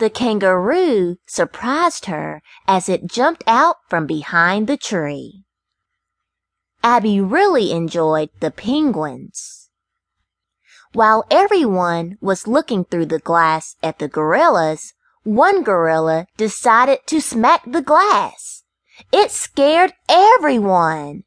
The kangaroo surprised her as it jumped out from behind the tree. Abbie really enjoyed the penguins. While everyone was looking through the glass at the gorillas, one gorilla decided to smack the glass. It scared everyone.